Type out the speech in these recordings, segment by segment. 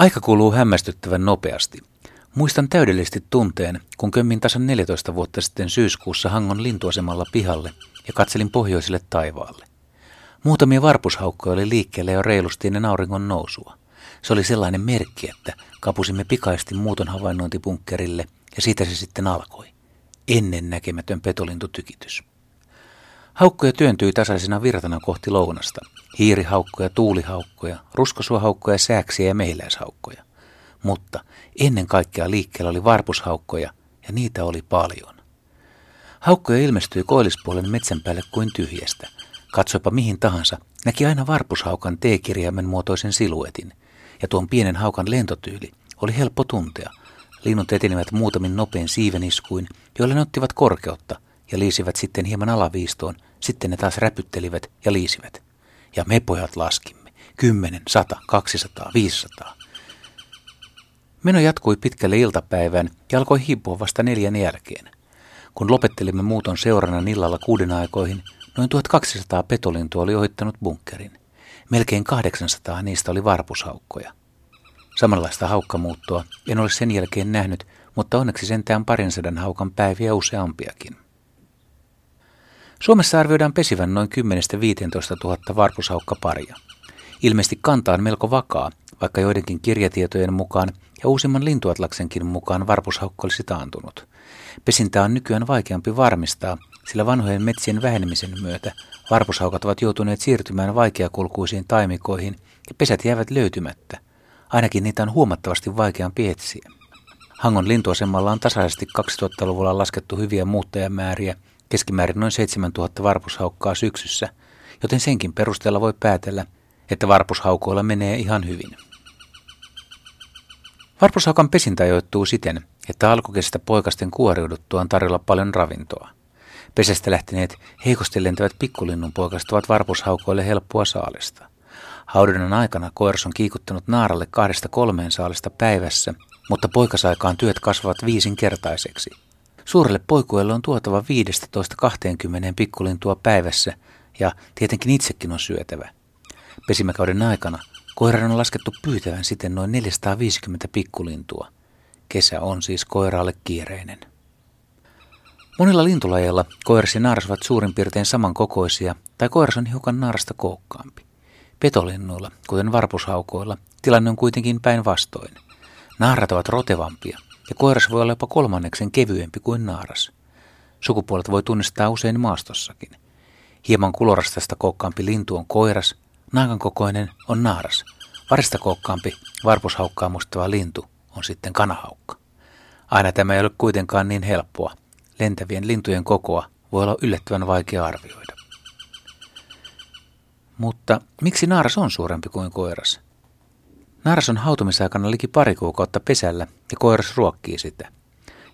Aika kuluu hämmästyttävän nopeasti. Muistan täydellisesti tunteen, kun kömmin tasan 14 vuotta sitten syyskuussa Hangon lintuasemalla pihalle ja katselin pohjoiselle taivaalle. Muutamia varpushaukkoja oli liikkeellä jo reilusti ennen auringon nousua. Se oli sellainen merkki, että kapusimme pikaisesti muuton havainnointipunkkerille ja siitä se sitten alkoi. Ennen näkemätön petolintutykitys. Haukkoja työntyi tasaisena virtana kohti lounasta. Hiirihaukkoja, tuulihaukkoja, ruskosuohaukkoja, sääksiä ja mehiläishaukkoja. Mutta ennen kaikkea liikkeellä oli varpushaukkoja ja niitä oli paljon. Haukkoja ilmestyi koillispuolen metsän päälle kuin tyhjästä. Katsoipa mihin tahansa, näki aina varpushaukan T-kirjaimen muotoisen siluetin. Ja tuon pienen haukan lentotyyli oli helppo tuntea. Linnut etenivät muutamin nopein siiveniskuin, joilla ne ottivat korkeutta ja liisivät sitten hieman alaviistoon – sitten ne taas räpyttelivät ja liisivät. Ja me pojat laskimme. Kymmenen, sata, kaksisataa, viisisataa. Meno jatkui pitkälle iltapäivään ja alkoi hiipua vasta neljän jälkeen. Kun lopettelimme muuton seurana illalla kuuden aikoihin, noin 1200 petolintua oli ohittanut bunkerin. Melkein 800 niistä oli varpushaukkoja. Samanlaista haukkamuuttoa en ole sen jälkeen nähnyt, mutta onneksi sentään parin sadan haukan päiviä useampiakin. Suomessa arvioidaan pesivän noin 10-15 000 varpushaukkaparia. Ilmeisesti kanta on melko vakaa, vaikka joidenkin kirjatietojen mukaan ja uusimman lintuatlaksenkin mukaan varpushaukka olisi taantunut. Pesintä on nykyään vaikeampi varmistaa, sillä vanhojen metsien vähenemisen myötä varpushaukat ovat joutuneet siirtymään vaikeakulkuisiin taimikoihin ja pesät jäävät löytymättä. Ainakin niitä on huomattavasti vaikeampi etsiä. Hangon lintuasemalla on tasaisesti 2000-luvulla laskettu hyviä muuttajamääriä – keskimäärin noin 7000 varpushaukkaa syksyssä, joten senkin perusteella voi päätellä, että varpushaukoilla menee ihan hyvin. Varpushaukan pesintä ajoittuu siten, että alkukestä poikasten kuoriuduttua on tarjolla paljon ravintoa. Pesästä lähteneet heikosti lentävät pikkulinnun poikaset ovat varpushaukoille helppoa saalista. Haudunnan aikana koiras on kiikuttanut naaralle kahdesta kolmeen saalista päivässä, mutta poikasaikaan työt kasvavat viisinkertaiseksi – Suurelle poikuelle on tuotava 15-20 pikkulintua päivässä ja tietenkin itsekin on syötävä. Pesimäkauden aikana koiran on laskettu pyytävän siten noin 450 pikkulintua. Kesä on siis koiraalle kiireinen. Monilla lintulajeilla koiras ja naaras ovat suurin piirtein samankokoisia tai koiras on hiukan naarasta kookkaampi. Petolinnuilla, kuten varpushaukoilla, tilanne on kuitenkin päinvastoin. Naarat ovat rotevampia – ja koiras voi olla jopa kolmanneksen kevyempi kuin naaras. Sukupuolet voi tunnistaa usein maastossakin. Hieman kulorastasta kookkaampi lintu on koiras, naakan kokoinen on naaras. Varista kookkaampi, varpushaukkaa mustava lintu on sitten kanahaukka. Aina tämä ei ole kuitenkaan niin helppoa. Lentävien lintujen kokoa voi olla yllättävän vaikea arvioida. Mutta miksi naaras on suurempi kuin koiras? Naaras on hautumisaikana liki pari kuukautta pesällä ja koiras ruokkii sitä.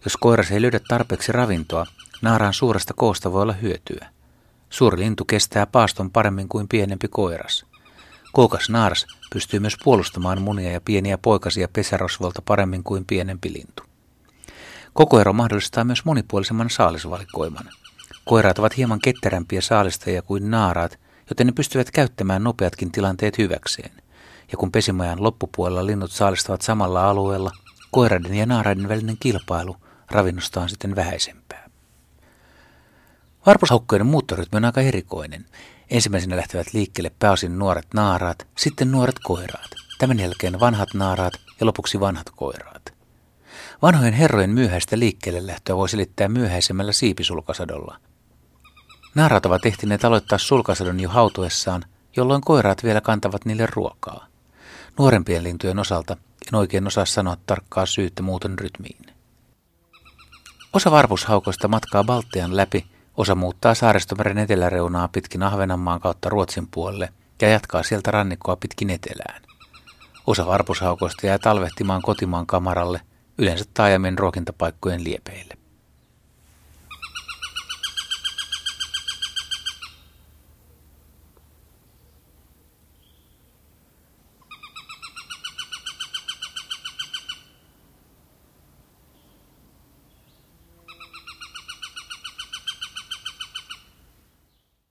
Jos koiras ei löydä tarpeeksi ravintoa, naaraan suuresta koosta voi olla hyötyä. Suuri lintu kestää paaston paremmin kuin pienempi koiras. Kookas naaras pystyy myös puolustamaan munia ja pieniä poikasia pesärosvolta paremmin kuin pienempi lintu. Kokoero mahdollistaa myös monipuolisemman saalisvalikoiman. Koiraat ovat hieman ketterämpiä saalistajia kuin naaraat, joten ne pystyvät käyttämään nopeatkin tilanteet hyväkseen ja kun pesimajan loppupuolella linnut saalistavat samalla alueella, koiraiden ja naaraiden välinen kilpailu ravinnosta on sitten vähäisempää. Varpushaukkojen muuttorytmi on aika erikoinen. Ensimmäisenä lähtevät liikkeelle pääosin nuoret naaraat, sitten nuoret koiraat, tämän jälkeen vanhat naaraat ja lopuksi vanhat koiraat. Vanhojen herrojen myöhäistä liikkeelle lähtöä voi selittää myöhäisemmällä siipisulkasadolla. Naaraat ovat ehtineet aloittaa sulkasadon jo hautuessaan, jolloin koiraat vielä kantavat niille ruokaa. Nuorempien lintujen osalta en oikein osaa sanoa tarkkaa syyttä muuten rytmiin. Osa varpushaukoista matkaa Baltian läpi, osa muuttaa saaristomeren eteläreunaa pitkin Ahvenanmaan kautta Ruotsin puolelle ja jatkaa sieltä rannikkoa pitkin etelään. Osa varpushaukoista jää talvehtimaan kotimaan kamaralle, yleensä taajamien ruokintapaikkojen liepeille.